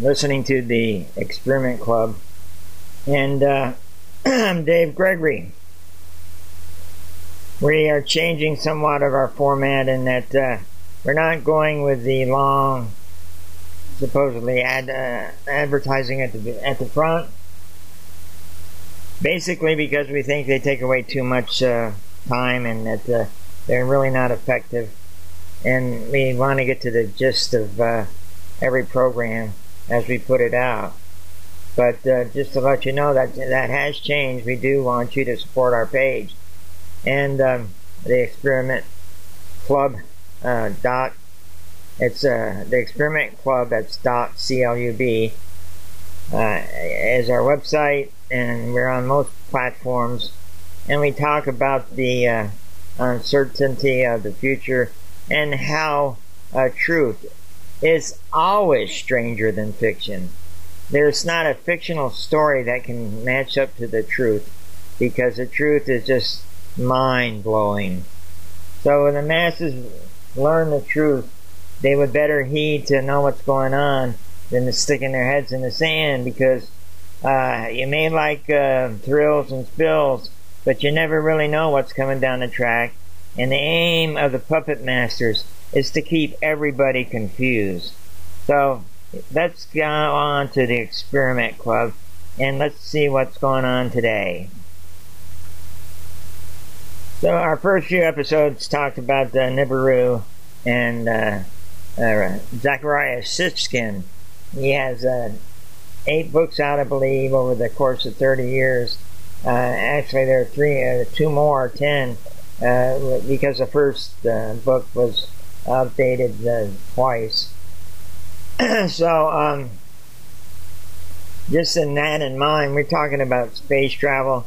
listening to the Experiment Club, and uh, I'm Dave Gregory. We are changing somewhat of our format in that uh, we're not going with the long, supposedly ad, uh, advertising at the at the front. Basically, because we think they take away too much uh, time and that uh, they're really not effective, and we want to get to the gist of uh, every program as we put it out. But uh, just to let you know that that has changed, we do want you to support our page. And um, the experiment club uh, dot it's uh, the experiment club that's dot club uh, is our website and we're on most platforms and we talk about the uh, uncertainty of the future and how uh, truth is always stranger than fiction. There's not a fictional story that can match up to the truth because the truth is just mind blowing. So when the masses learn the truth, they would better heed to know what's going on than to sticking their heads in the sand because uh, you may like uh, thrills and spills, but you never really know what's coming down the track. And the aim of the puppet masters is to keep everybody confused. So let's go on to the experiment club and let's see what's going on today. So our first few episodes talked about the Nibiru and uh, uh, Zecharia Sitchin. He has uh, eight books out, I believe, over the course of 30 years. Uh, actually, there are three, uh, two more, ten, uh, because the first uh, book was updated uh, twice. so, um, just in that in mind, we're talking about space travel.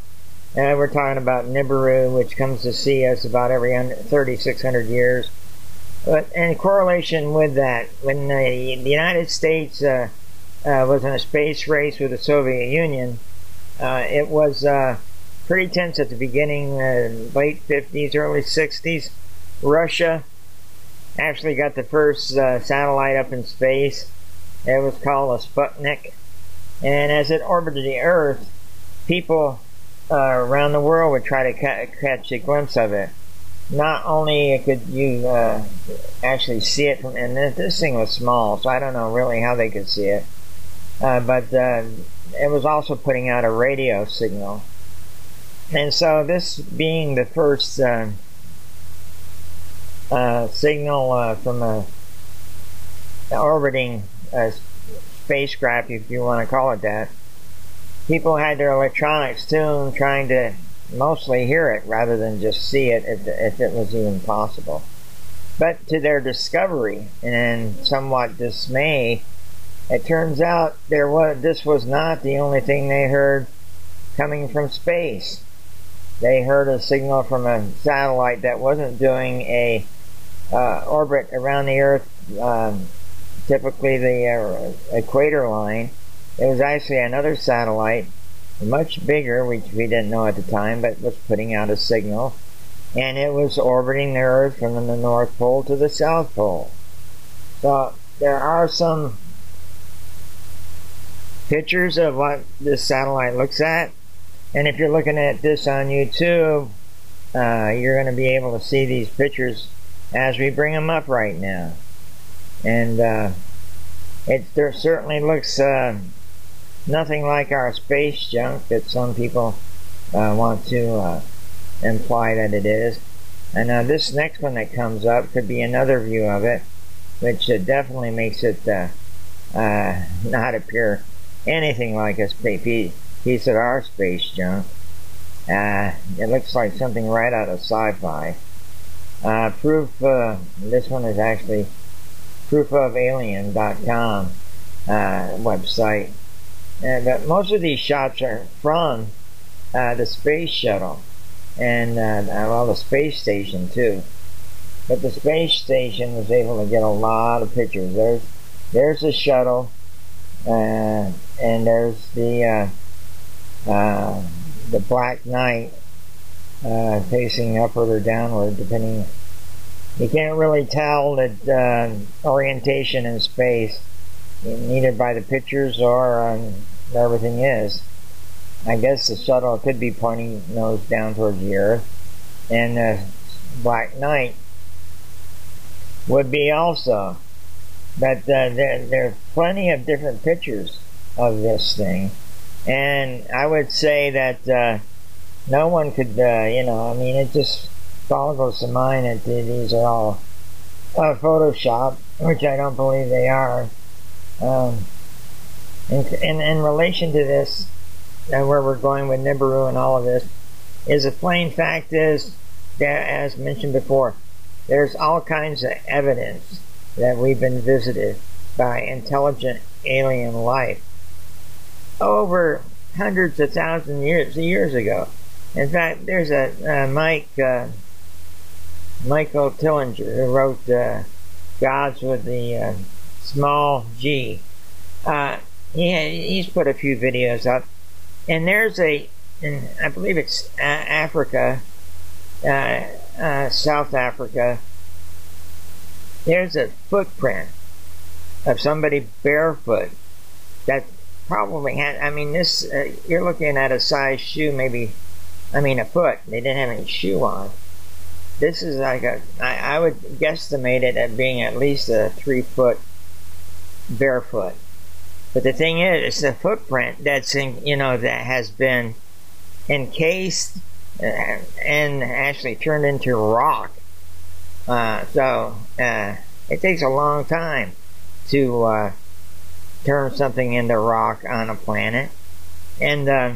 And we're talking about Nibiru, which comes to see us about every 3,600 years. But in correlation with that, when the, the United States uh, uh, was in a space race with the Soviet Union, uh, it was pretty tense at the beginning, uh, late 50s, early 60s. Russia actually got the first uh, satellite up in space. It was called a Sputnik. And as it orbited the Earth, people uh, around the world would try to ca- catch a glimpse of it. Not only could you uh, actually see it from, and this thing was small, so I don't know really how they could see it, uh, but uh, it was also putting out a radio signal. And so, this being the first uh, uh, signal uh, from a orbiting uh, spacecraft, if you want to call it that. People had their electronics tuned, trying to mostly hear it rather than just see it if, if it was even possible. But to their discovery and somewhat dismay, it turns out there was this was not the only thing they heard coming from space. They heard a signal from a satellite that wasn't doing a uh, orbit around the Earth, um, typically the uh, equator line. It was actually another satellite, much bigger, which we didn't know at the time, but was putting out a signal. And it was orbiting the Earth from the North Pole to the South Pole. So there are some pictures of what this satellite looks at. And if you're looking at this on YouTube, uh, you're going to be able to see these pictures as we bring them up right now. And uh, it there certainly looks uh, nothing like our space junk that some people uh, want to uh, imply that it is. And uh, this next one that comes up could be another view of it, which definitely makes it not appear anything like a space piece of our space junk. Uh, it looks like something right out of sci-fi. Uh, proof, uh, this one is actually proofofalien.com uh, website. Uh, most of these shots are from uh, the space shuttle and, uh, well, the space station too. But the space station was able to get a lot of pictures. There's, there's the shuttle, and there's the uh, the Black Knight uh, facing upward or downward, depending. You can't really tell the uh, orientation in space, neither by the pictures or um, everything is. I guess the shuttle could be pointing nose down towards the Earth, and the Black Knight would be also. But uh, there, there are plenty of different pictures of this thing. And I would say that uh, no one could, uh, you know, I mean, it just boggles the mind that these are all uh, Photoshop, which I don't believe they are. Um, in, in, relation to this, and where we're going with Nibiru and all of this, is the plain fact is that, as mentioned before, there's all kinds of evidence that we've been visited by intelligent alien life over hundreds of thousands of years, years ago. In fact, there's a uh, Mike uh, Michael Tellinger who wrote uh, Gods with the uh, small G. Uh, he he's put a few videos up, and there's a, in, I believe it's Africa, uh, South Africa. There's a footprint of somebody barefoot that probably had, I mean, this, uh, you're looking at a size shoe, maybe, I mean, a foot. They didn't have any shoe on. This is like a, I, I would guesstimate it at being at least a three foot barefoot. But the thing is, it's a footprint that's in, you know, that has been encased uh, and actually turned into rock. Uh, so, uh, it takes a long time to, uh, turn something into rock on a planet. And uh,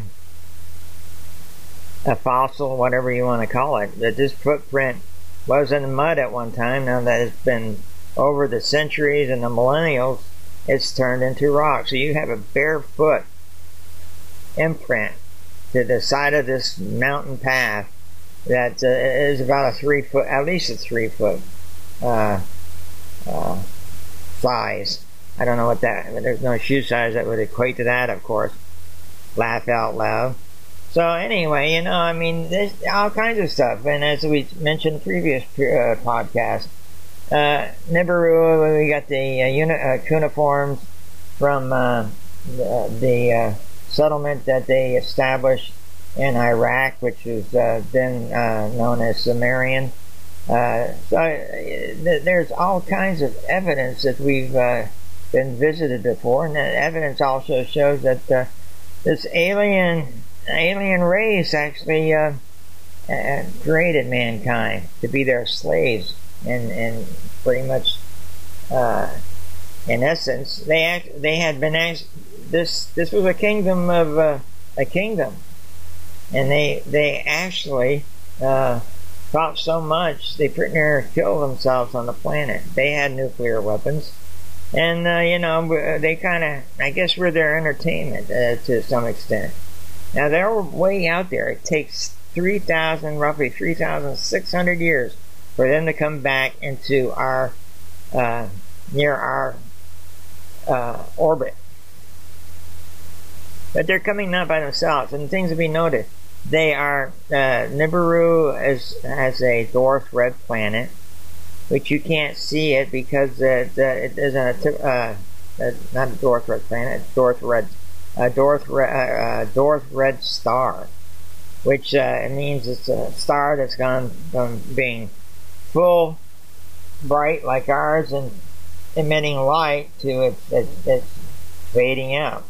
a fossil, whatever you want to call it, that this footprint was in the mud at one time. Now that it's been over the centuries and the millennials, it's turned into rock. So you have a barefoot imprint to the side of this mountain path that uh, is about a three foot, at least a three foot uh, uh, size. I don't know what that, there's no shoe size that would equate to that, of course. Laugh out loud. So anyway, you know, I mean, there's all kinds of stuff. And as we mentioned previous uh, podcast, uh, Nibiru, we got the uh, uni- uh, cuneiforms from uh, the, the uh, settlement that they established in Iraq, which has uh, been known as Sumerian. so th- there's all kinds of evidence that we've been visited before, and the evidence also shows that uh, this alien alien race actually uh, created mankind to be their slaves, and and pretty much, uh, in essence, they act, they had been asked, this this was a kingdom of uh, a kingdom, and they they actually. Uh, fought so much they pretty near killed themselves on the planet. They had nuclear weapons and uh, you know they kind of i guess we're their entertainment uh, to some extent now they're way out there it takes 3000 roughly 3600 years for them to come back into our uh, near our uh, orbit. But they're coming not by themselves, and things to be noted. They are uh, Nibiru is, has a dwarf red planet, which you can't see it because it, it isn't a uh, not a dwarf red planet, it's dwarf red, a dwarf red, uh, dwarf red star, which uh, means it's a star that's gone from being full bright like ours and emitting light to it's, it's, it's fading out.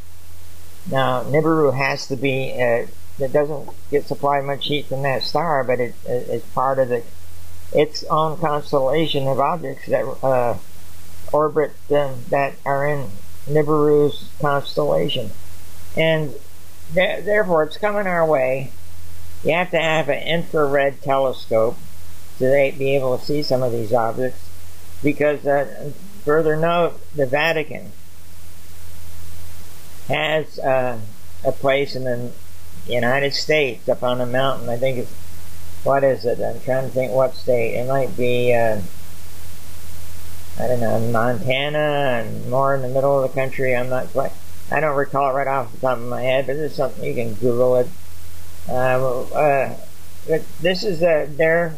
Now Nibiru has to be uh, it doesn't get supplied much heat from that star, but it, it it's part of the its own constellation of objects that uh, orbit uh, that are in Nibiru's constellation, and th- therefore it's coming our way. You have to have an infrared telescope to be able to see some of these objects, because uh, further note, the Vatican has uh, a place in the United States up on a mountain. I think it's what is it? I'm trying to think what state. It might be uh, I don't know Montana and more in the middle of the country. I'm not quite. I don't recall it right off the top of my head, but it's something you can Google it. Uh, uh, this is uh, their.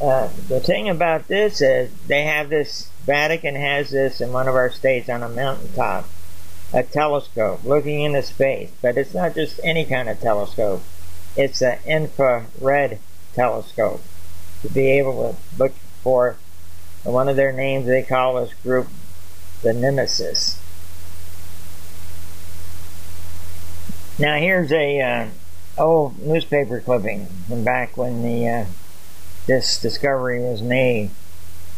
Uh, the thing about this is they have this. Vatican has this in one of our states on a mountaintop a telescope looking into space, but it's not just any kind of telescope. It's an infrared telescope to be able to look for one of their names they call this group the Nemesis. Now here's a uh, old newspaper clipping from back when the uh, this discovery was made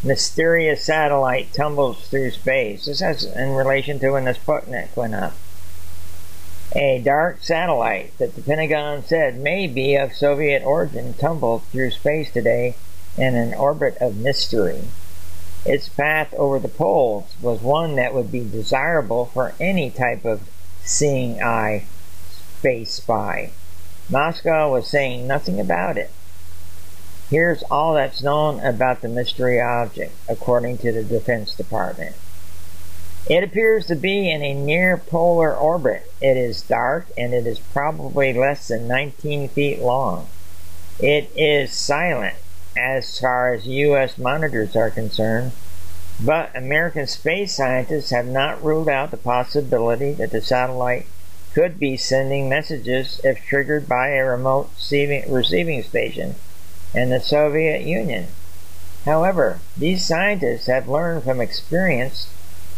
mysterious satellite tumbles through space. This is in relation to when the Sputnik went up. A dark satellite that the Pentagon said may be of Soviet origin tumbled through space today in an orbit of mystery. Its path over the poles was one that would be desirable for any type of seeing eye space spy. Moscow was saying nothing about it. Here's all that's known about the mystery object, according to the Defense Department. It appears to be in a near polar orbit. It is dark and it is probably less than 19 feet long. It is silent as far as U.S. monitors are concerned, but American space scientists have not ruled out the possibility that the satellite could be sending messages if triggered by a remote receiving station in the Soviet Union. However, these scientists have learned from experience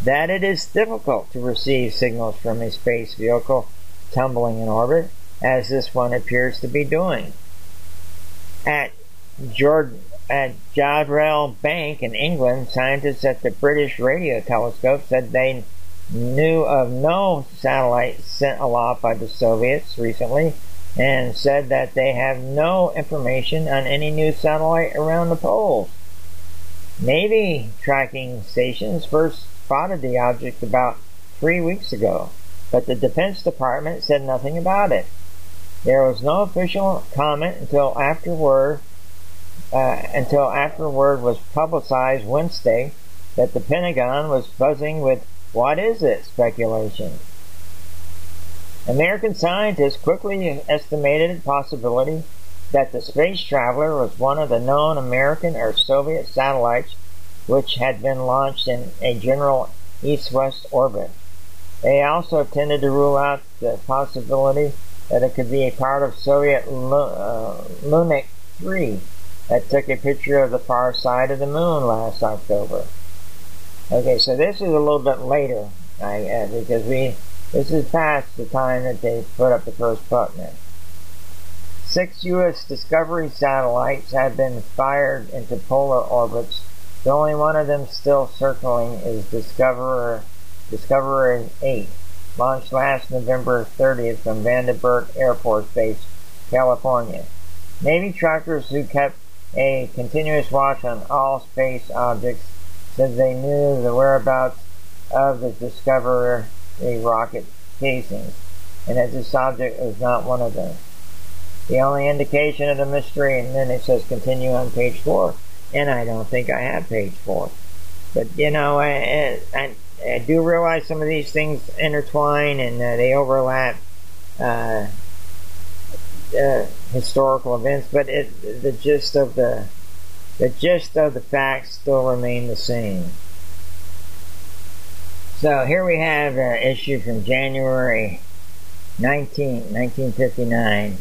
that it is difficult to receive signals from a space vehicle tumbling in orbit, as this one appears to be doing. At, Jord- at Jodrell Bank in England, scientists at the British Radio Telescope said they knew of no satellite sent aloft by the Soviets recently and said that they have no information on any new satellite around the poles. Navy tracking stations first spotted the object about three weeks ago, but the Defense Department said nothing about it. There was no official comment until afterward, uh, until afterward was publicized Wednesday that the Pentagon was buzzing with "What is it?" speculation. American scientists quickly estimated the possibility that the space traveler was one of the known American or Soviet satellites which had been launched in a general east-west orbit. They also tended to rule out the possibility that it could be a part of Soviet uh, Lunik 3 that took a picture of the far side of the moon last October. Okay, so this is a little bit later, I, uh, because we this is past the time that they put up the first Sputnik. Six U.S. Discovery satellites have been fired into polar orbits. The only one of them still circling is Discoverer, Discoverer 8, launched last November 30th from Vandenberg Air Force Base, California. Navy trackers who kept a continuous watch on all space objects said they knew the whereabouts of the Discoverer rocket casings, and that this object was not one of them. The only indication of the mystery, and then it says continue on page 4, and I don't think I have paid for it. But you know, I, I, I do realize some of these things intertwine and uh, they overlap uh, uh, historical events, but it, the gist of the the gist of the facts still remain the same. So here we have an issue from January 19, 1959,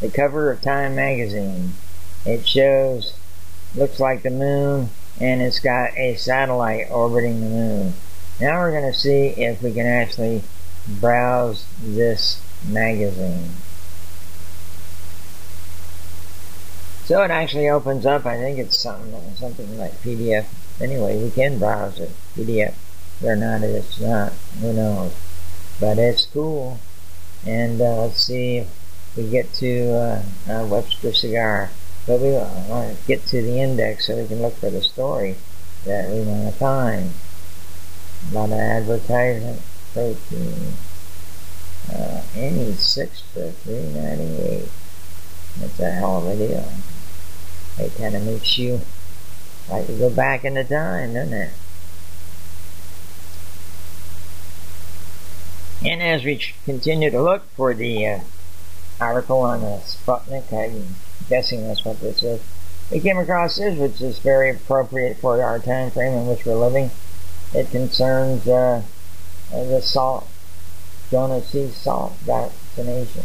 the cover of Time magazine. It shows, looks like the moon, and it's got a satellite orbiting the moon. Now we're going to see if we can actually browse this magazine. So it actually opens up, I think it's something, something like PDF. Anyway, we can browse it, PDF. Or not, it's not, who knows. But it's cool. And uh, let's see if we get to uh, uh, Webster Cigar. But we want to get to the index so we can look for the story that we want to find. A lot of advertisement, protein. Uh, any six for three ninety eight. That's a hell of a deal. It kind of makes you like to go back in the time, doesn't it? And as we continue to look for the uh, article on the Sputnik, I'm guessing that's what this is, we came across this, which is very appropriate for our time frame in which we're living. It concerns uh, the salt, Jonas C. salt vaccination.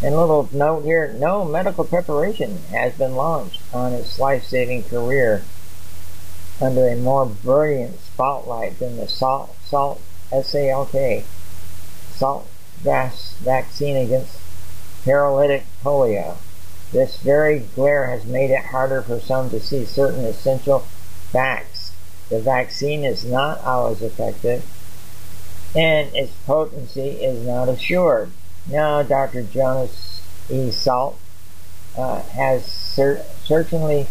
And a little note here, no medical preparation has been launched on its life-saving career under a more brilliant spotlight than the salt, salt SALK salt vaccine against paralytic polio. This very glare has made it harder for some to see certain essential facts. The vaccine is not always effective, and its potency is not assured. Now, Dr. Jonas E. Salt uh, has cer- certainly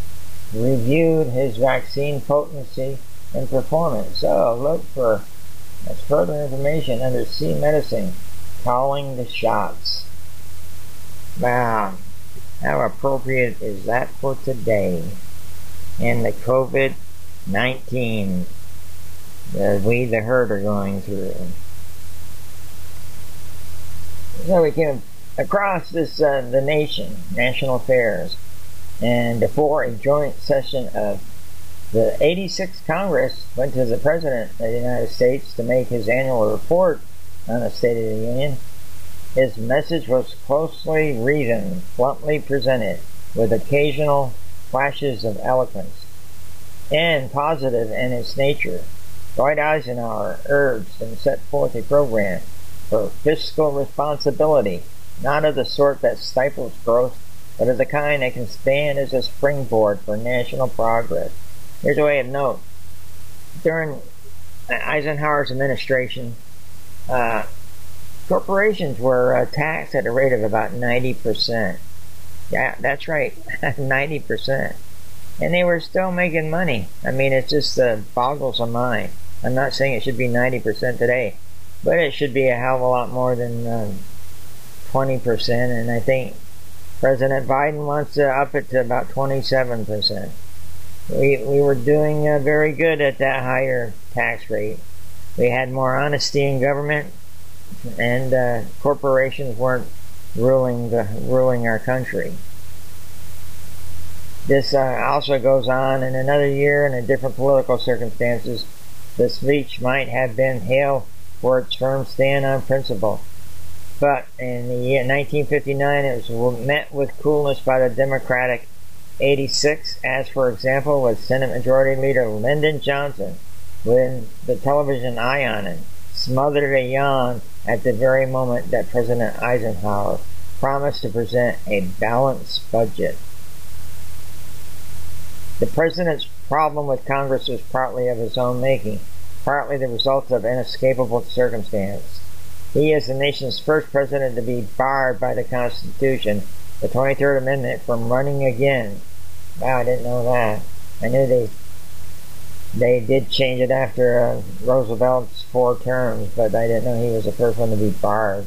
reviewed his vaccine potency and performance. So, look for further information under C Medicine, calling the shots. Wow, how appropriate is that for today? in the COVID 19 that we, the herd, are going through. So we came across this, uh, the nation, national affairs, and before a joint session of the 86th Congress went to the President of the United States to make his annual report on the State of the Union. His message was closely reasoned, bluntly presented, with occasional flashes of eloquence, and positive in its nature. Dwight Eisenhower urged and set forth a program for fiscal responsibility, not of the sort that stifles growth, but of the kind that can stand as a springboard for national progress. Here's a way of note. During Eisenhower's administration, uh, corporations were uh, taxed at a rate of about 90%. Yeah, that's right, 90%. And they were still making money. I mean, it just uh, boggles the mind. I'm not saying it should be 90% today, but it should be a hell of a lot more than 20%. Um, and I think President Biden wants to up it to about 27% we, we were doing uh, very good at that higher tax rate. We had more honesty in government, and uh, corporations weren't ruling the ruling our country. This uh, also goes on in another year and in different political circumstances. The speech might have been hailed for its firm stand on principle, but in the year 1959 it was met with coolness by the Democratic 86, as for example with Senate Majority Leader Lyndon Johnson when the television eye on him smothered a yawn at the very moment that President Eisenhower promised to present a balanced budget. The president's problem with Congress was partly of his own making, partly the result of inescapable circumstance. He is the nation's first president to be barred by the Constitution the 23rd Amendment from running again. Wow, I didn't know that. I knew they they did change it after uh, Roosevelt's four terms, but I didn't know he was the first one to be barred.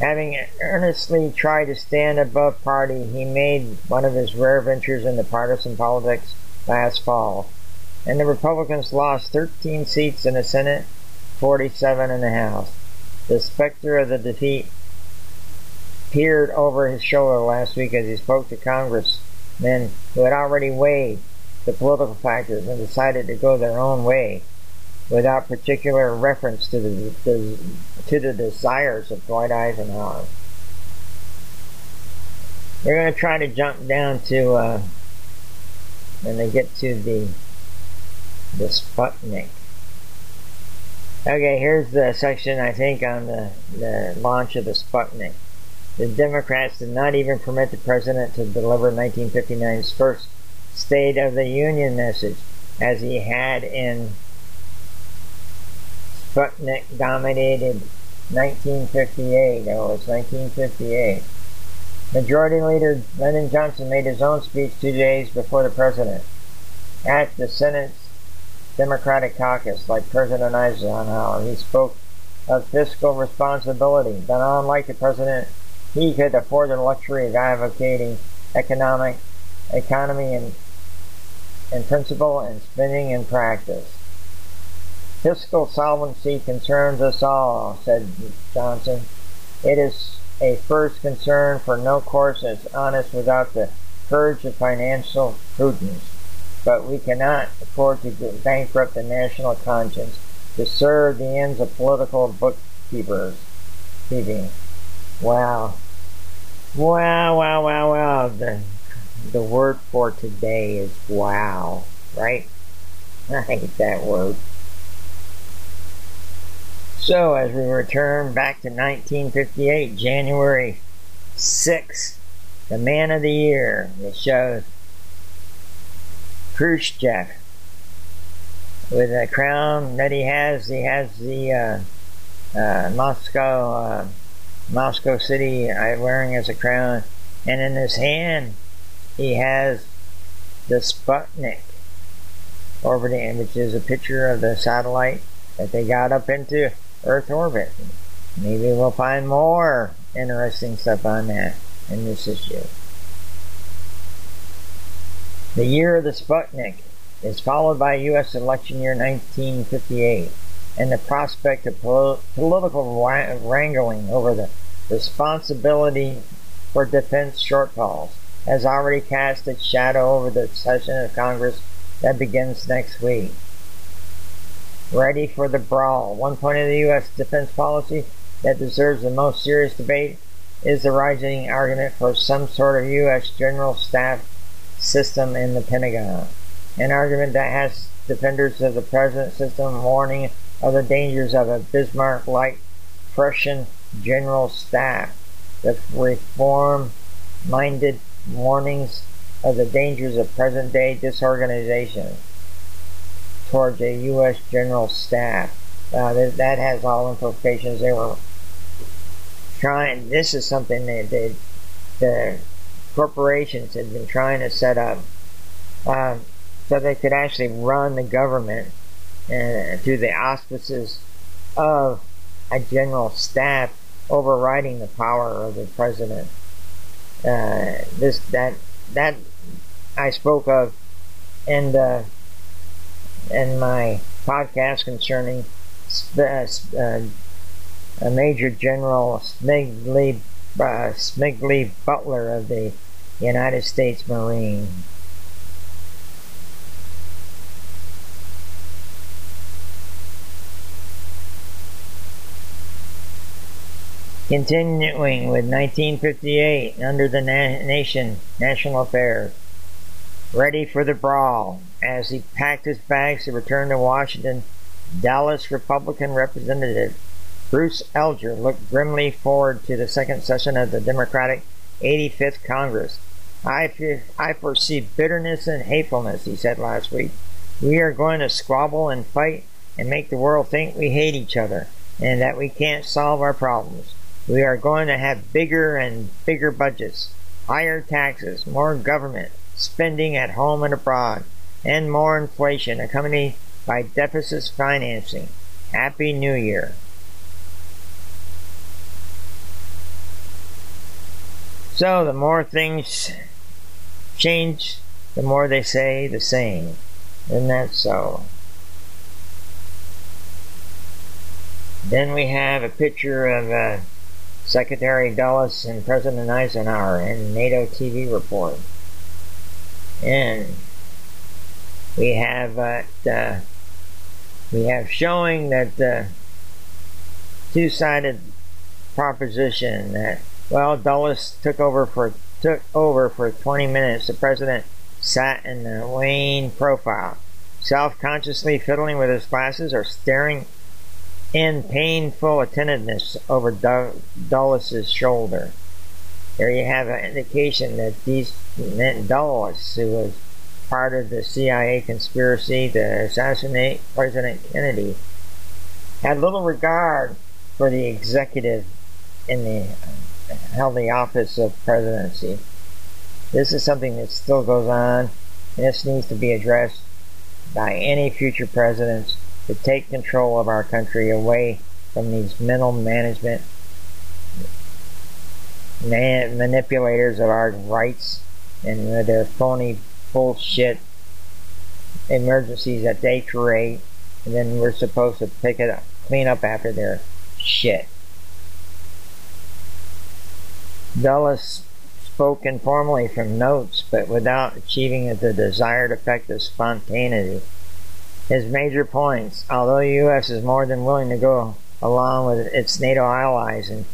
Having earnestly tried to stand above party, he made one of his rare ventures into partisan politics last fall, and the Republicans lost 13 seats in the Senate, 47 in the House. The specter of the defeat peered over his shoulder last week as he spoke to congressmen who had already weighed the political factors and decided to go their own way without particular reference to the, the to the desires of Dwight Eisenhower. We're going to try to jump down to uh, when they get to the the Sputnik. Okay, here's the section I think on the, the launch of the Sputnik. The Democrats did not even permit the president to deliver 1959's first State of the Union message, as he had in Sputnik dominated 1958. Oh, it's 1958. Majority Leader Lyndon Johnson made his own speech two days before the president. At the Senate's Democratic caucus, like President Eisenhower, he spoke of fiscal responsibility, but unlike the president, he could afford the luxury of advocating economic economy and in principle and spinning in practice. Fiscal solvency concerns us all, said Johnson. It is a first concern, for no course is honest without the courage of financial prudence. But we cannot afford to bankrupt the national conscience to serve the ends of political bookkeepers. Keeping. Wow. Wow, wow, wow, wow. The word for today is wow, right? I hate that word. So, as we return back to 1958, January 6th, the man of the year, it shows Khrushchev with the crown that he has. He has the uh, uh, Moscow, uh, Moscow City uh, wearing as a crown, and in his hand he has the Sputnik orbiting, which is a picture of the satellite that they got up into Earth orbit. Maybe we'll find more interesting stuff on that in this issue. The year of the Sputnik is followed by U.S. election year 1958 and the prospect of pol- political wrangling over the responsibility for defense shortfalls has already cast its shadow over the session of Congress that begins next week. Ready for the brawl. One point of the U.S. defense policy that deserves the most serious debate is the rising argument for some sort of U.S. general staff system in the Pentagon. An argument that has defenders of the present system warning of the dangers of a Bismarck like Prussian general staff. The reform minded warnings of the dangers of present day disorganization towards a U.S. general staff. Uh, that, that has all implications. They were trying, this is something that the corporations had been trying to set up uh, so they could actually run the government uh, through the auspices of a general staff overriding the power of the president uh, this that that I spoke of in the in my podcast concerning uh, uh, Major General Smedley uh, Smedley Butler of the United States Marine. Continuing with 1958 under the na- nation, national affairs. Ready for the brawl. As he packed his bags to return to Washington, Dallas Republican Representative Bruce Alger looked grimly forward to the second session of the Democratic 85th Congress. I, I foresee bitterness and hatefulness, he said last week. We are going to squabble and fight and make the world think we hate each other and that we can't solve our problems. We are going to have bigger and bigger budgets, higher taxes, more government spending at home and abroad, and more inflation accompanied by deficit financing. Happy New Year. So the more things change, the more they say the same. Isn't that so? Then we have a picture of uh, Secretary Dulles and President Eisenhower in NATO TV report. And we have uh, uh, we have showing that uh, two-sided proposition that well Dulles took over for took over for 20 minutes. The president sat in the Wayne profile, self-consciously fiddling with his glasses or staring in painful attentiveness over Dulles's shoulder. There you have an indication that these men, Dulles, who was part of the CIA conspiracy to assassinate President Kennedy, had little regard for the executive in the held the office of presidency. This is something that still goes on, and this needs to be addressed by any future presidents to take control of our country away from these mental management man, manipulators of our rights and their phony bullshit emergencies that they create and then we're supposed to pick it up clean up after their shit. Dulles spoke informally from notes but without achieving the desired effect of spontaneity his major points. Although the U.S. is more than willing to go along with its NATO allies in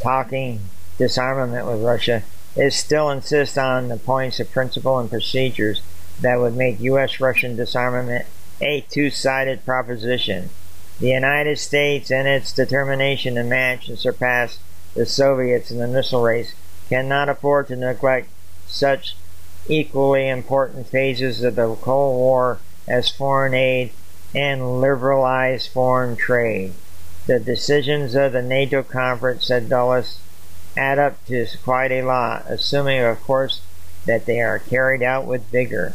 talking disarmament with Russia, it still insists on the points of principle and procedures that would make U.S. Russian disarmament a two sided proposition. The United States and its determination to match and surpass the Soviets in the missile race cannot afford to neglect such equally important phases of the Cold War as foreign aid and liberalize foreign trade. The decisions of the NATO conference, said Dulles, add up to quite a lot, assuming, of course, that they are carried out with vigor.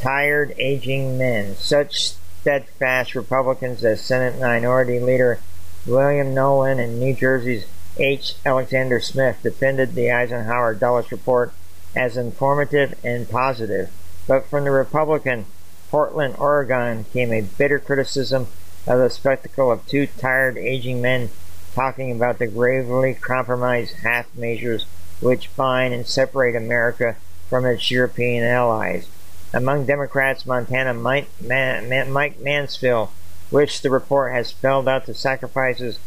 Tired, aging men, such steadfast Republicans as Senate Minority Leader William Knowland and New Jersey's H. Alexander Smith defended the Eisenhower Dulles report as informative and positive. But from the Republican Portland, Oregon came a bitter criticism of the spectacle of two tired, aging men talking about the gravely compromised half measures which bind and separate America from its European allies. Among Democrats, Montana Mike, Man, Mike Mansfield wished the report had spelled out the sacrifices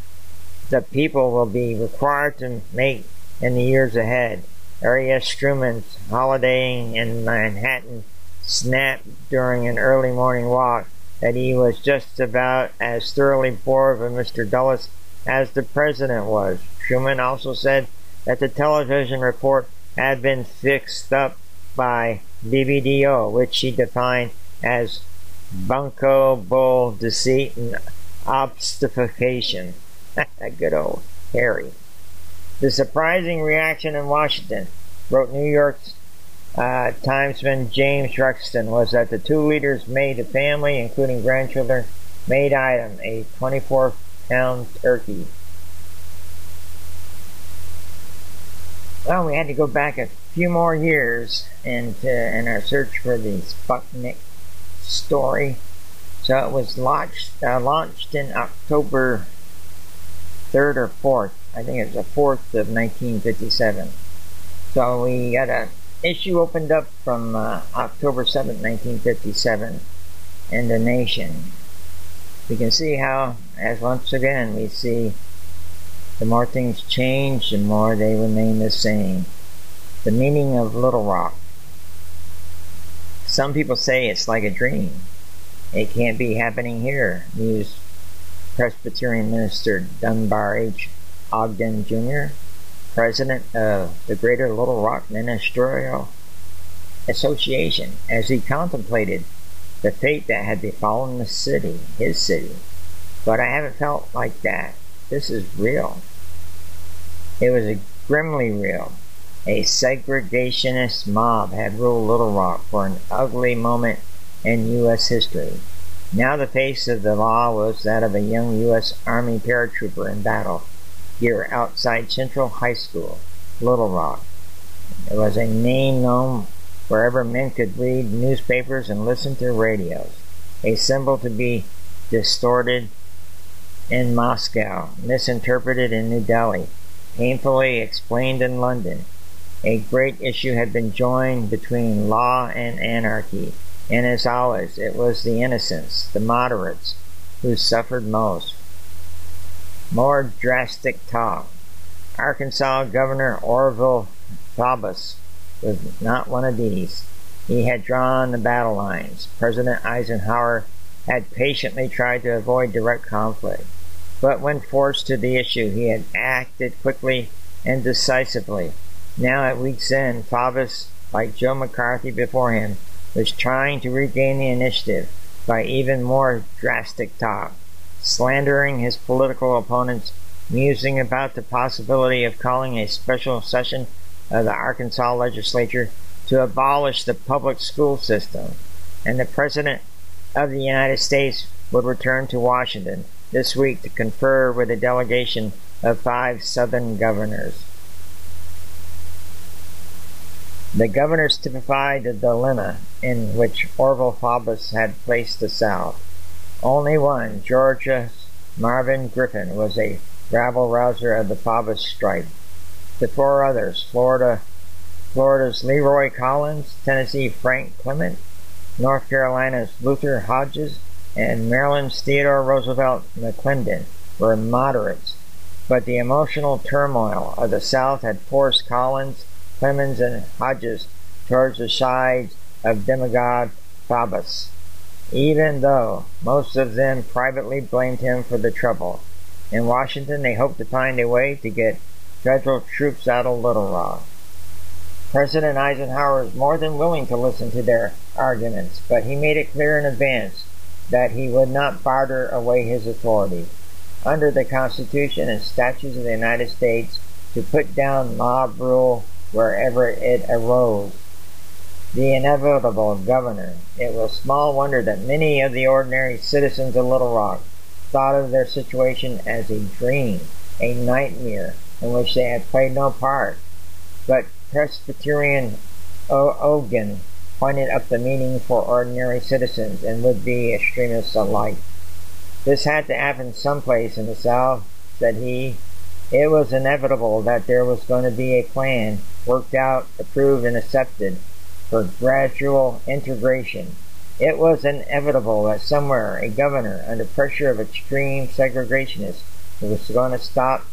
the people will be required to make in the years ahead. R.E.S. Truman's holidaying in Manhattan snapped during an early morning walk that he was just about as thoroughly bored with Mr. Dulles as the president was. Truman also said that the television report had been fixed up by BBDO, which he defined as bunco, bull, deceit, and obfuscation. Good old Harry. The surprising reaction in Washington, wrote New York's uh, Timesman James Reston, was that the two leaders made a family, including grandchildren, made item, a 24 pound turkey. Well, we had to go back a few more years in, in our search for the Sputnik story. So it was launched, uh, launched in October 3rd or 4th I think it was the 4th of 1957. So we got a issue opened up from uh, October 7, 1957 in the nation. We can see how, as once again, we see the more things change, the more they remain the same. The meaning of Little Rock. Some people say it's like a dream. It can't be happening here, mused Presbyterian minister Dunbar H. Ogden Jr., president of the Greater Little Rock Ministerial Association, as he contemplated the fate that had befallen the city, his city. But I haven't felt like that. This is real. It was grimly real. A segregationist mob had ruled Little Rock for an ugly moment in U.S. history. Now the face of the law was that of a young U.S. Army paratrooper in battle here outside Central High School. Little Rock. It was a name known wherever men could read newspapers and listen to radios, a symbol to be distorted in Moscow, misinterpreted in New Delhi, painfully explained in London. A great issue had been joined between law and anarchy, and as always, it was the innocents, the moderates, who suffered most. More drastic talk. Arkansas Governor Orville Faubus was not one of these. He had drawn the battle lines. President Eisenhower had patiently tried to avoid direct conflict. But when forced to the issue, he had acted quickly and decisively. Now, at week's end, Faubus, like Joe McCarthy before him, was trying to regain the initiative by even more drastic talk, slandering his political opponents, musing about the possibility of calling a special session of the Arkansas legislature to abolish the public school system, and the President of the United States would return to Washington this week to confer with a delegation of five Southern governors. The governors typified the dilemma in which Orville Faubus had placed the South. Only one, Georgia's Marvin Griffin, was a rabble rouser of the Faubus stripe. The four others, Florida, Florida's Leroy Collins, Tennessee Frank Clement, North Carolina's Luther Hodges, and Maryland's Theodore Roosevelt McKeldin, were moderates, but the emotional turmoil of the South had forced Collins Clemens and Hodges towards the side of demagogue Faubus, even though most of them privately blamed him for the trouble. In Washington, they hoped to find a way to get federal troops out of Little Rock. President Eisenhower was more than willing to listen to their arguments, but he made it clear in advance that he would not barter away his authority. Under the Constitution and statutes of the United States, to put down mob rule wherever it arose. The inevitable governor. It was small wonder that many of the ordinary citizens of Little Rock thought of their situation as a dream, a nightmare in which they had played no part. But Presbyterian o- Ogden pointed up the meaning for ordinary citizens and would be extremists alike. This had to happen someplace in the South, said he. It was inevitable that there was going to be a plan worked out, approved, and accepted for gradual integration. It was inevitable that somewhere a governor, under pressure of extreme segregationists, was going to stop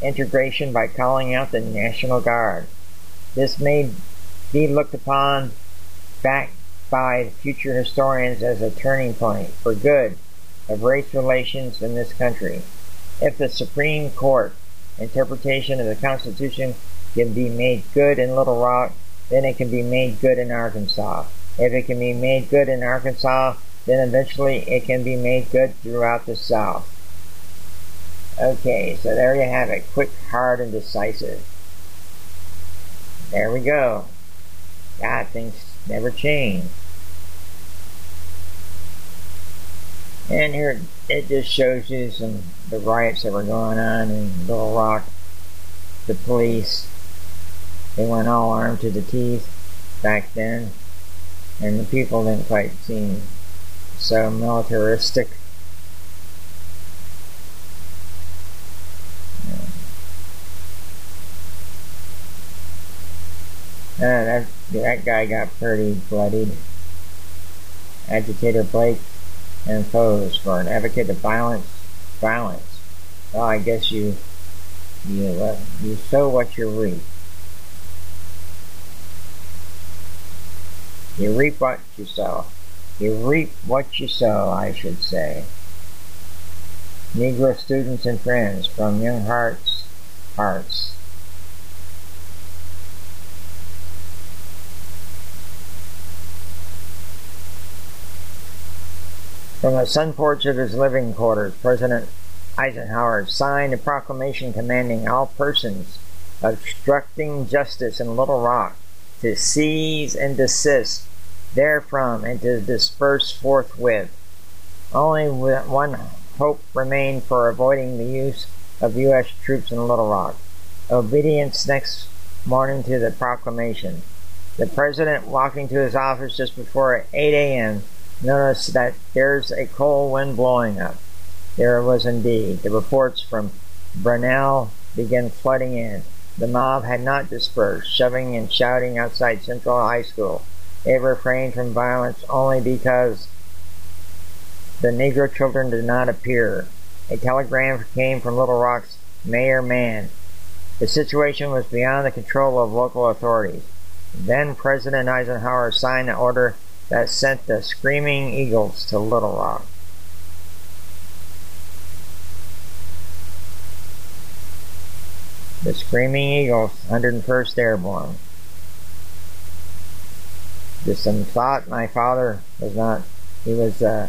integration by calling out the National Guard. This may be looked upon back by future historians as a turning point for good of race relations in this country. If the Supreme Court interpretation of the Constitution can be made good in Little Rock, then it can be made good in Arkansas. If it can be made good in Arkansas, then eventually it can be made good throughout the South. Okay, so there you have it. Quick, hard, and decisive. There we go. God, things never change. And here it just shows you some the riots that were going on in Little Rock. The police they went all armed to the teeth back then, and the people didn't quite seem so militaristic. Uh, that, that guy got pretty bloodied. Agitator Blake and foes for an advocate of violence. Violence. Well, I guess you you uh, you sow what you reap. You reap what you sow. You reap what you sow, I should say. Negro students and friends from Young Hearts, Hearts. From the sun porch of his living quarters, President Eisenhower signed a proclamation commanding all persons obstructing justice in Little Rock to seize and desist therefrom and to disperse forthwith. Only one hope remained for avoiding the use of U.S. troops in Little Rock. Obedience next morning to the proclamation. The president, walking to his office just before 8 a.m., noticed that there's a cold wind blowing up. There was indeed. The reports from Brunel began flooding in. The mob had not dispersed, shoving and shouting outside Central High School. It refrained from violence only because the Negro children did not appear. A telegram came from Little Rock's Mayor Mann. The situation was beyond the control of local authorities. Then President Eisenhower signed an order that sent the Screaming Eagles to Little Rock. The Screaming Eagles, 101st Airborne. Just some thought. My father was not, he was uh,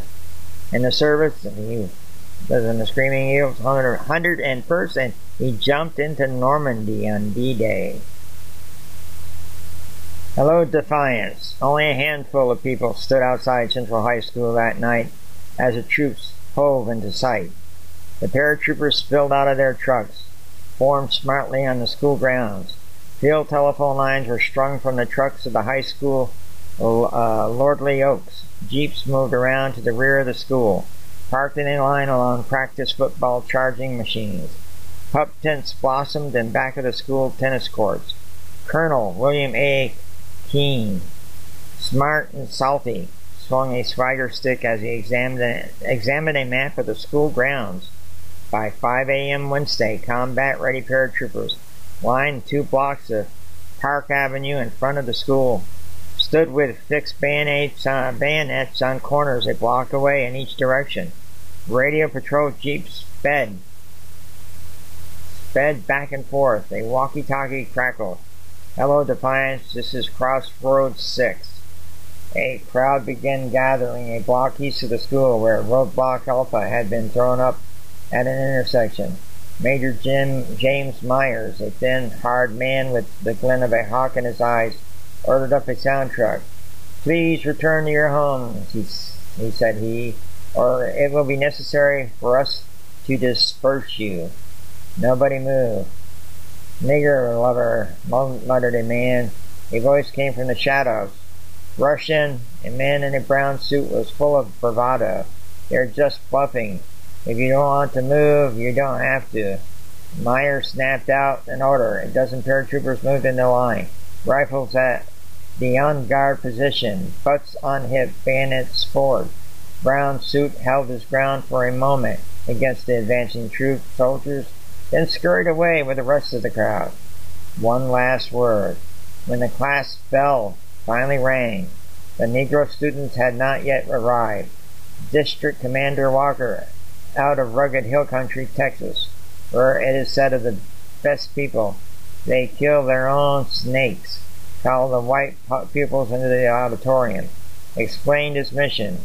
in the service, and he was in the Screaming Eagles, 101st, and he jumped into Normandy on D-Day. Hello, Defiance. Only a handful of people stood outside Central High School that night as the troops hove into sight. The paratroopers spilled out of their trucks, formed smartly on the school grounds. Field telephone lines were strung from the trucks of the high school uh, Lordly Oaks. Jeeps moved around to the rear of the school, parked in a line along practice football charging machines. Pup tents blossomed in back of the school tennis courts. Colonel William A. Keene, smart and salty, swung a swagger stick as he examined, examined a map of the school grounds. By 5 a.m. Wednesday, combat-ready paratroopers lined two blocks of Park Avenue in front of the school, stood with fixed bayonets, uh, bayonets on corners a block away in each direction. Radio patrol jeeps sped, sped back and forth. A walkie-talkie crackled. Hello, Defiance. This is Crossroads 6. A crowd began gathering a block east of the school where roadblock Alpha had been thrown up at an intersection. Major Jim James Myers, a thin, hard man with the glint of a hawk in his eyes, ordered up a sound truck. Please return to your homes, he, he said he, or it will be necessary for us to disperse you. Nobody move. Nigger lover, muttered a man. A voice came from the shadows. Rush in. A man in a brown suit was full of bravado. They're just bluffing. If you don't want to move, you don't have to. Meyer snapped out an order. A dozen paratroopers moved into line. Rifles at the on guard position, butts on hip, bayonets forward. Brown suit held his ground for a moment against the advancing troop soldiers, then scurried away with the rest of the crowd. One last word. When the class bell finally rang, the Negro students had not yet arrived. District Commander Walker out of rugged hill country, Texas, where it is said of the best people, they kill their own snakes, called the white pupils into the auditorium, explained his mission.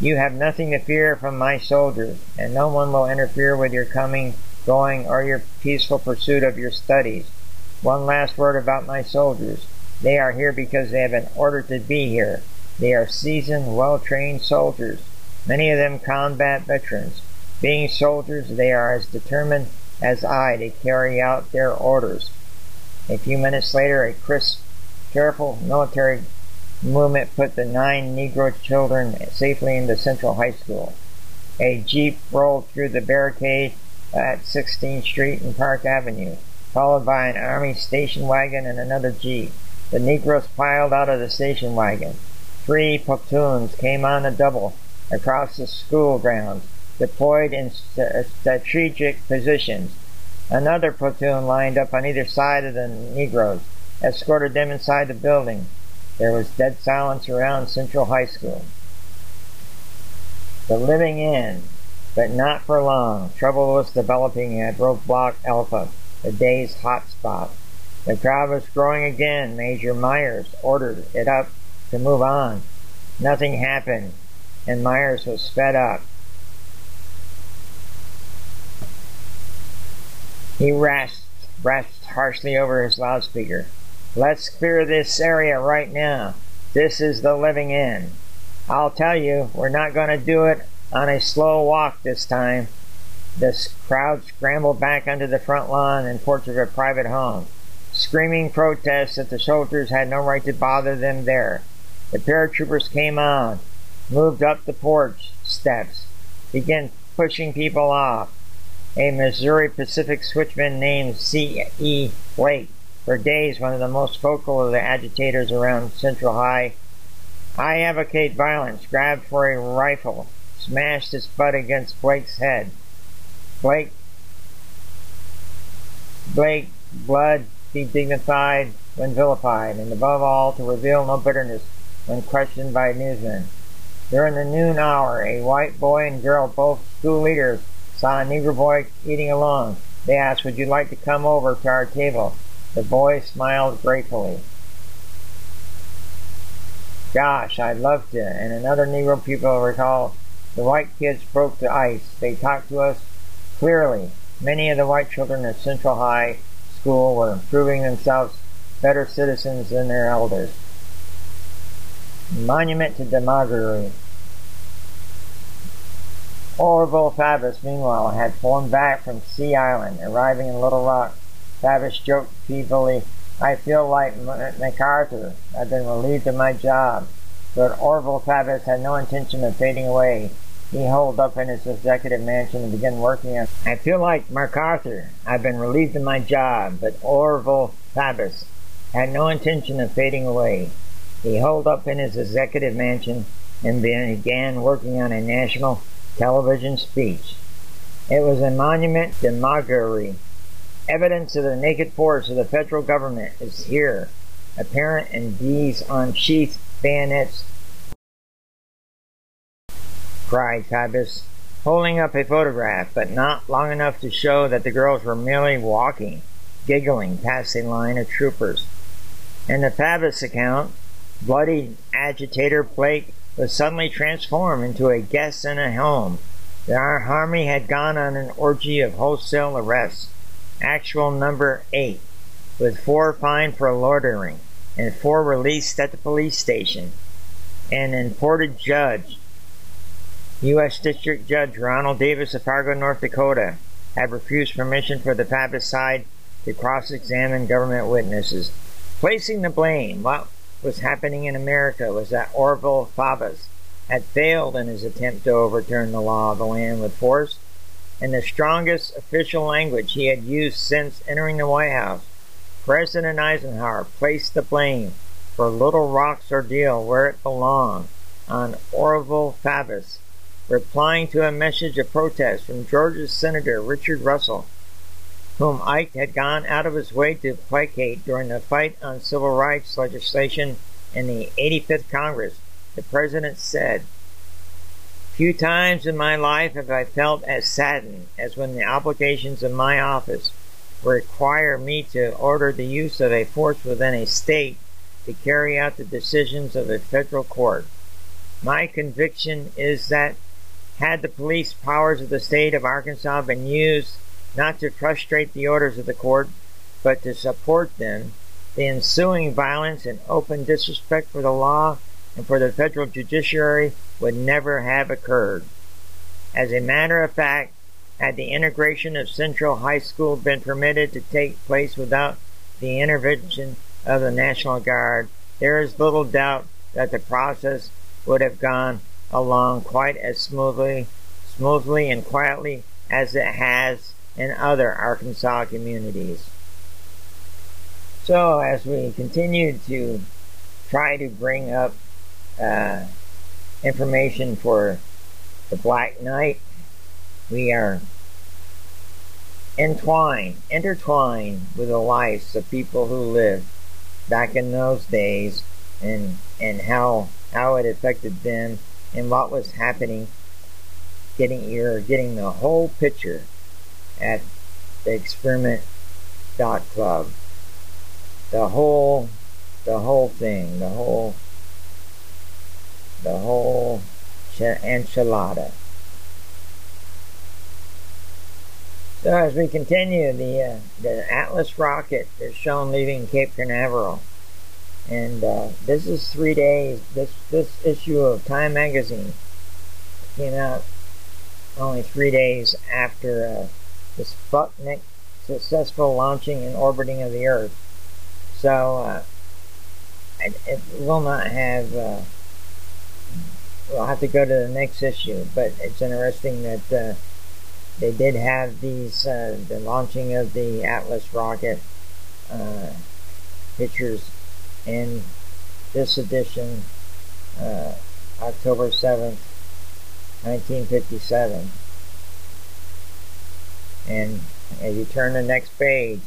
You have nothing to fear from my soldiers, and no one will interfere with your coming, going, or your peaceful pursuit of your studies. One last word about my soldiers. They are here because they have been ordered to be here. They are seasoned, well-trained soldiers many of them combat veterans. Being soldiers, they are as determined as I to carry out their orders. A few minutes later, a crisp, careful military movement put the nine Negro children safely into Central High School. A jeep rolled through the barricade at 16th Street and Park Avenue, followed by an Army station wagon and another jeep. The Negroes piled out of the station wagon. Three platoons came on a double across the school grounds, deployed in st- uh, strategic positions. Another platoon lined up on either side of the Negroes, escorted them inside the building. There was dead silence around Central High School. The living in, but not for long. Trouble was developing at Roadblock Alpha, the day's hot spot. The crowd was growing again. Major Myers ordered it up to move on. Nothing happened and Myers was fed up. He rasped, rasped harshly over his loudspeaker. Let's clear this area right now. This is the living end. I'll tell you, we're not going to do it on a slow walk this time. The crowd scrambled back onto the front lawn and porch of a private home. screaming protests that the soldiers had no right to bother them there. The paratroopers came on, moved up the porch steps, began pushing people off. A Missouri Pacific switchman named C.E. Blake, for days one of the most vocal of the agitators around Central High. I advocate violence, grabbed for a rifle, smashed its butt against Blake's head. Blake, Blake, blood, be dignified when vilified, and above all, to reveal no bitterness when questioned by newsmen. During the noon hour, a white boy and girl, both school leaders, saw a Negro boy eating alone. They asked, Would you like to come over to our table? The boy smiled gratefully. Gosh, I'd love to. And another Negro pupil recalled, The white kids broke the ice. They talked to us clearly. Many of the white children at Central High School were proving themselves better citizens than their elders. Monument to Demagoguery. Orville Faubus, meanwhile, had flown back from Sea Island, arriving in Little Rock. Faubus joked feebly, I feel like MacArthur. I've been relieved of my job. But Orville Faubus had no intention of fading away. He holed up in his executive mansion and began working on. I feel like MacArthur. I've been relieved of my job, but Orville Faubus had no intention of fading away. He holed up in his executive mansion and began working on a national television speech. It was a monument to demagoguery. Evidence of the naked force of the federal government is here, apparent in these unsheathed bayonets, cried Faubus, holding up a photograph, but not long enough to show that the girls were merely walking, giggling past a line of troopers. In the Faubus account, bloody agitator Blake was suddenly transformed into a guest in a home. The army had gone on an orgy of wholesale arrests, actual number eight, with four fined for loitering and four released at the police station. An imported judge, U.S. District Judge Ronald Davies of Fargo, North Dakota, had refused permission for the side to cross-examine government witnesses, placing the blame. Well, was happening in America was that Orville Faubus had failed in his attempt to overturn the law of the land with force. In the strongest official language he had used since entering the White House, President Eisenhower placed the blame for Little Rock's ordeal where it belonged on Orville Faubus, replying to a message of protest from Georgia Senator Richard Russell whom Ike had gone out of his way to placate during the fight on civil rights legislation in the 85th Congress, the president said, Few times in my life have I felt as saddened as when the obligations of my office require me to order the use of a force within a state to carry out the decisions of a federal court. My conviction is that had the police powers of the state of Arkansas been used not to frustrate the orders of the court, but to support them, the ensuing violence and open disrespect for the law and for the federal judiciary would never have occurred. As a matter of fact, had the integration of Central High School been permitted to take place without the intervention of the National Guard, there is little doubt that the process would have gone along quite as smoothly, smoothly and quietly as it has and other Arkansas communities. So, as we continue to try to bring up uh, information for the Black Knight, we are entwined, intertwined with the lives of people who lived back in those days and and how how it affected them and what was happening getting you're getting the whole picture at the experiment dot club. The whole, the whole thing, the whole, the whole enchilada. So as we continue, the uh, the Atlas rocket is shown leaving Cape Canaveral, and uh, this is three days. This this issue of Time magazine came out only three days after. Uh, the Sputnik successful launching and orbiting of the Earth. So uh, it, it, will not have. Uh, we'll have to go to the next issue, but it's interesting that uh, they did have these uh, the launching of the Atlas rocket uh, pictures in this edition, uh, October seventh, nineteen fifty-seven. And as you turn the next page,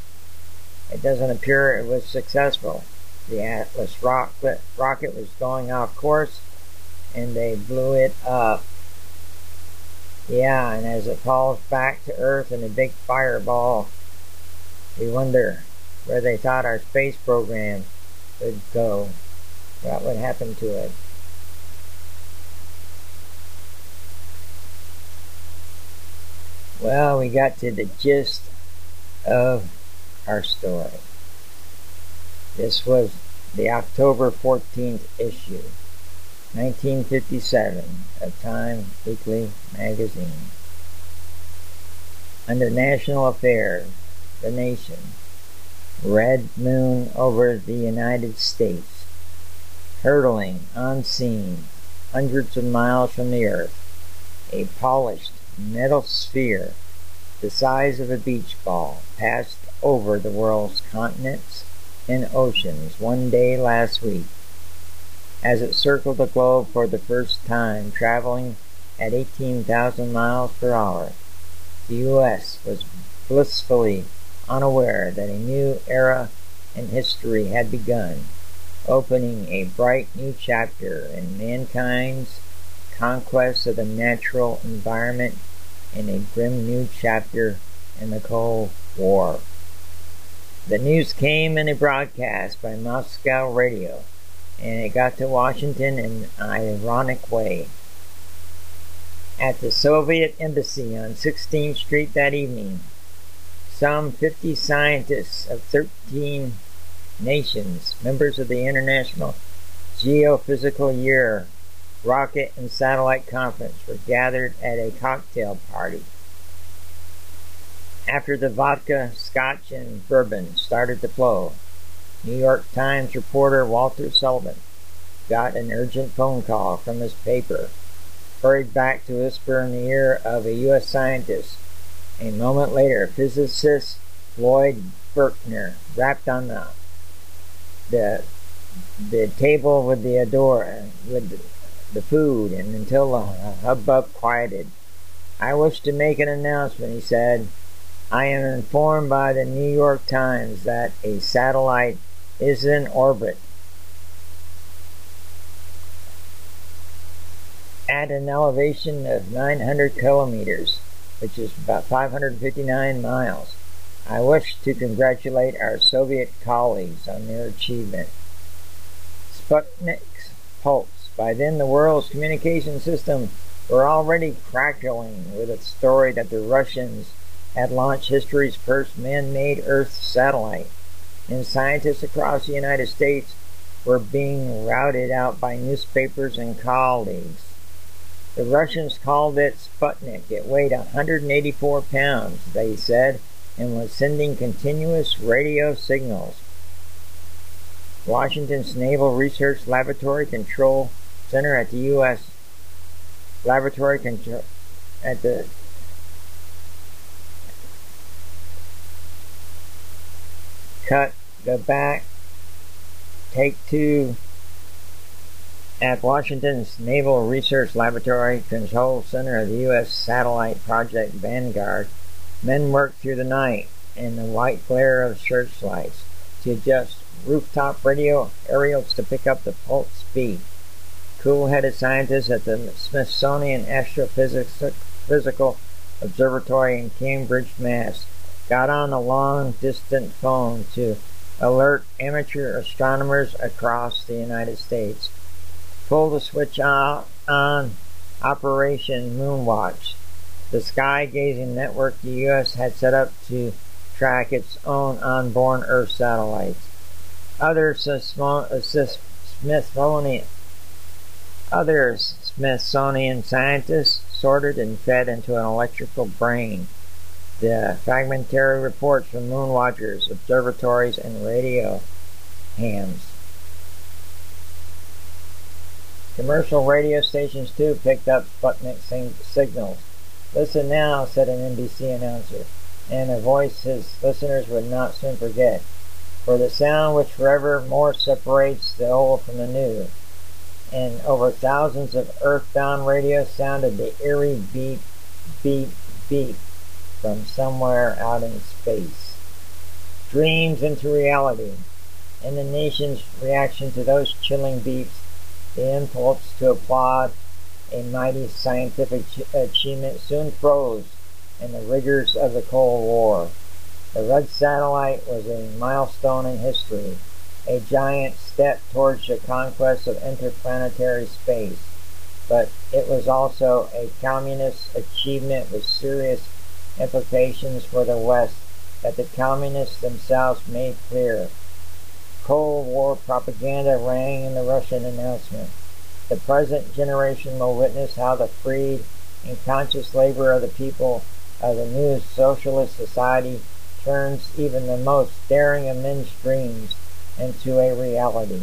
it doesn't appear it was successful. The Atlas rocket, rocket was going off course and they blew it up. Yeah, and as it falls back to Earth in a big fireball, we wonder where they thought our space program would go. What would happen to it? Well, we got to the gist of our story. This was the October 14th issue, 1957, of Time Weekly magazine. Under National Affairs, the nation, red moon over the United States, hurtling unseen hundreds of miles from the earth, a polished metal sphere the size of a beach ball passed over the world's continents and oceans one day last week. As it circled the globe for the first time, traveling at 18,000 miles per hour, the U.S. was blissfully unaware that a new era in history had begun, opening a bright new chapter in mankind's conquest of the natural environment and a grim new chapter in the Cold War. The news came in a broadcast by Moscow radio, and it got to Washington in an ironic way. At the Soviet Embassy on 16th Street that evening, some 50 scientists of 13 nations, members of the International Geophysical Year Rocket and Satellite Conference, were gathered at a cocktail party. After the vodka, scotch, and bourbon started to flow, New York Times reporter Walter Sullivan got an urgent phone call from his paper, hurried back to whisper in the ear of a U.S. scientist a moment later, physicist Lloyd Berkner rapped on the the, the table with the adore with the, food, and until the hubbub quieted. I wish to make an announcement, he said. I am informed by the New York Times that a satellite is in orbit at an elevation of 900 kilometers which is about 559 miles. I wish to congratulate our Soviet colleagues on their achievement. Sputnik's pulse. By then, the world's communication system were already crackling with a story that the Russians had launched history's first man-made Earth satellite, and scientists across the United States were being routed out by newspapers and colleagues. The Russians called it Sputnik. It weighed 184 pounds, they said, and was sending continuous radio signals. Washington's Naval Research Laboratory Control Center at the U.S. Laboratory Control at the cut the back take two at Washington's Naval Research Laboratory Control Center of the U.S. Satellite Project Vanguard, men worked through the night in the white glare of searchlights to adjust rooftop radio aerials to pick up the pulse speed. Cool-headed scientists at the Smithsonian Astrophysical Observatory in Cambridge, Mass. got on a long-distance phone to alert amateur astronomers across the United States pull the switch on, on Operation Moonwatch. The sky gazing network the U.S. had set up to track its own unborn Earth satellites. Other Smithsonian, other Smithsonian scientists sorted and fed into an electrical brain the fragmentary reports from moon watchers, observatories, and radio hams. Commercial radio stations too picked up Sputnik signals. Listen now, said an NBC announcer, and a voice his listeners would not soon forget. For the sound which forever more separates the old from the new. And over thousands of earthbound radios sounded the eerie beep, beep, beep from somewhere out in space. Dreams into reality. And the nation's reaction to those chilling beeps the impulse to applaud a mighty scientific achievement soon froze in the rigors of the Cold War. The Red Satellite was a milestone in history, a giant step towards the conquest of interplanetary space, but it was also a communist achievement with serious implications for the West that the communists themselves made clear. Cold War propaganda rang in the Russian announcement. The present generation will witness how the freed and conscious labor of the people of the new socialist society turns even the most daring of men's dreams into a reality.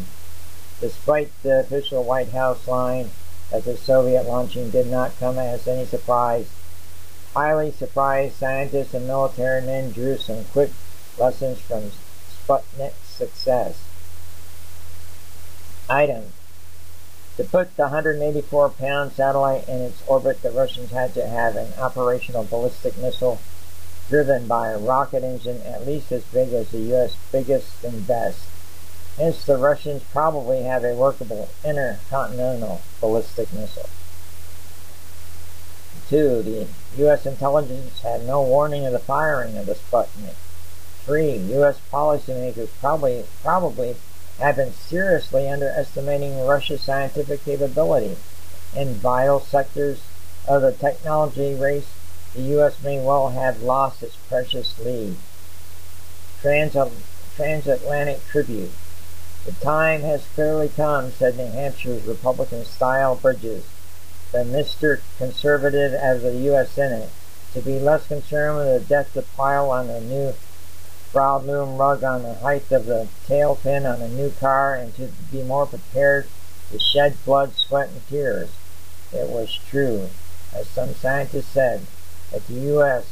Despite the official White House line that the Soviet launching did not come as any surprise, highly surprised scientists and military men drew some quick lessons from Sputnik's success. Item. To put the 184 pound satellite in its orbit, the Russians had to have an operational ballistic missile driven by a rocket engine at least as big as the U.S. biggest and best. Hence, the Russians probably have a workable intercontinental ballistic missile. Two, the U.S. intelligence had no warning of the firing of the Sputnik. Three, U.S. policymakers probably probably have been seriously underestimating Russia's scientific capability in vital sectors of the technology race. The U.S. may well have lost its precious lead. Transatlantic tribute. The time has clearly come, said New Hampshire's Republican-Styles Bridges, the Mr. Conservative as the U.S. Senate, to be less concerned with the death to pile on a new loom rug on the height of the tail tailpin on a new car and to be more prepared to shed blood, sweat, and tears. It was true, as some scientists said, that the U.S.,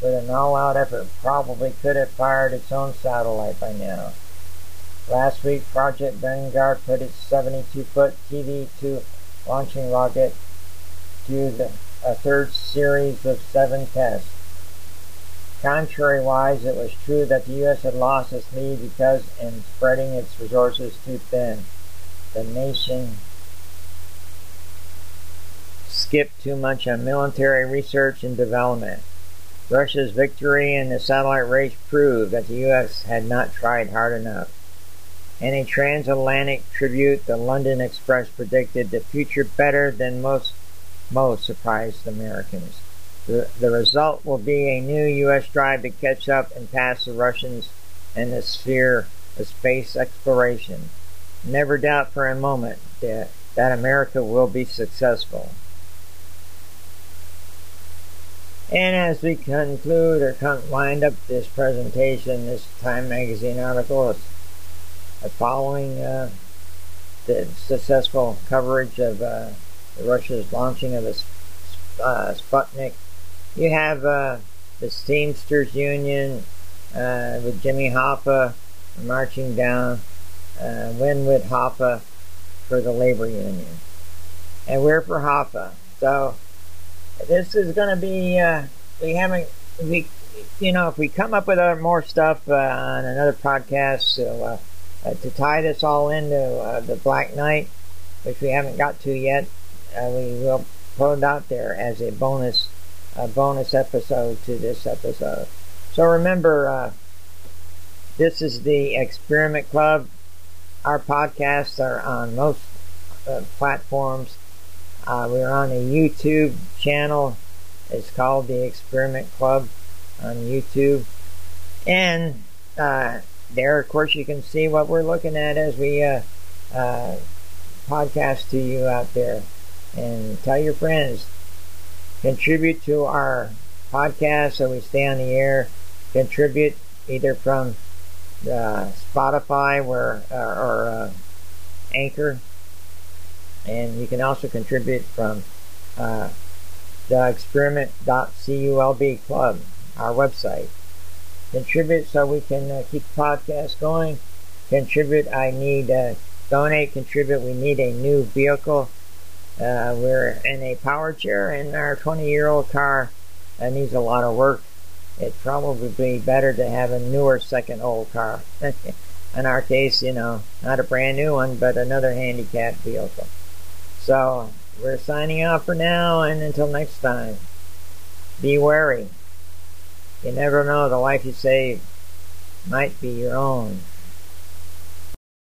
with an all-out effort, probably could have fired its own satellite by now. Last week, Project Vanguard put its 72-foot TV-2 launching rocket to the, a third series of seven tests. Contrary-wise, it was true that the U.S. had lost its lead because, in spreading its resources too thin, the nation skipped too much on military research and development. Russia's victory in the satellite race proved that the U.S. had not tried hard enough. In a transatlantic tribute, the London Express predicted the future better than most most surprised Americans. The, the result will be a new U.S. drive to catch up and pass the Russians in the sphere of space exploration. Never doubt for a moment that, that America will be successful. And as we conclude or wind up this presentation, this Time Magazine article is following uh, the successful coverage of uh, Russia's launching of the uh, Sputnik you have uh, the Teamsters Union uh, with Jimmy Hoffa marching down uh, Wynwood Hoffa for the labor union. And we're for Hoffa. So this is going to be, uh, we haven't, we, you know, if we come up with more stuff uh, on another podcast so, uh, to tie this all into the Black Knight, which we haven't got to yet, we will put it out there as a bonus a bonus episode to this episode. So remember, uh, this is the Experiment Club. Our podcasts are on most uh, platforms. Uh, we're on a YouTube channel. It's called the Experiment Club on YouTube. And uh, there, of course, you can see what we're looking at as we uh, uh, podcast to you out there. And tell your friends contribute to our podcast so we stay on the air, contribute either from uh, Spotify where, uh, or uh, Anchor. And you can also contribute from uh, the experiment.culb club, our website. Contribute so we can uh, keep the podcast going. Contribute, I need, uh, donate, contribute, we need a new vehicle. Uh, we're in a power chair and our 20 year old car that needs a lot of work. It'd probably be better to have a newer second old car. in our case, you know, not a brand new one, but another handicapped vehicle. So we're signing off for now, and until next time, be wary. You never know, the life you save might be your own.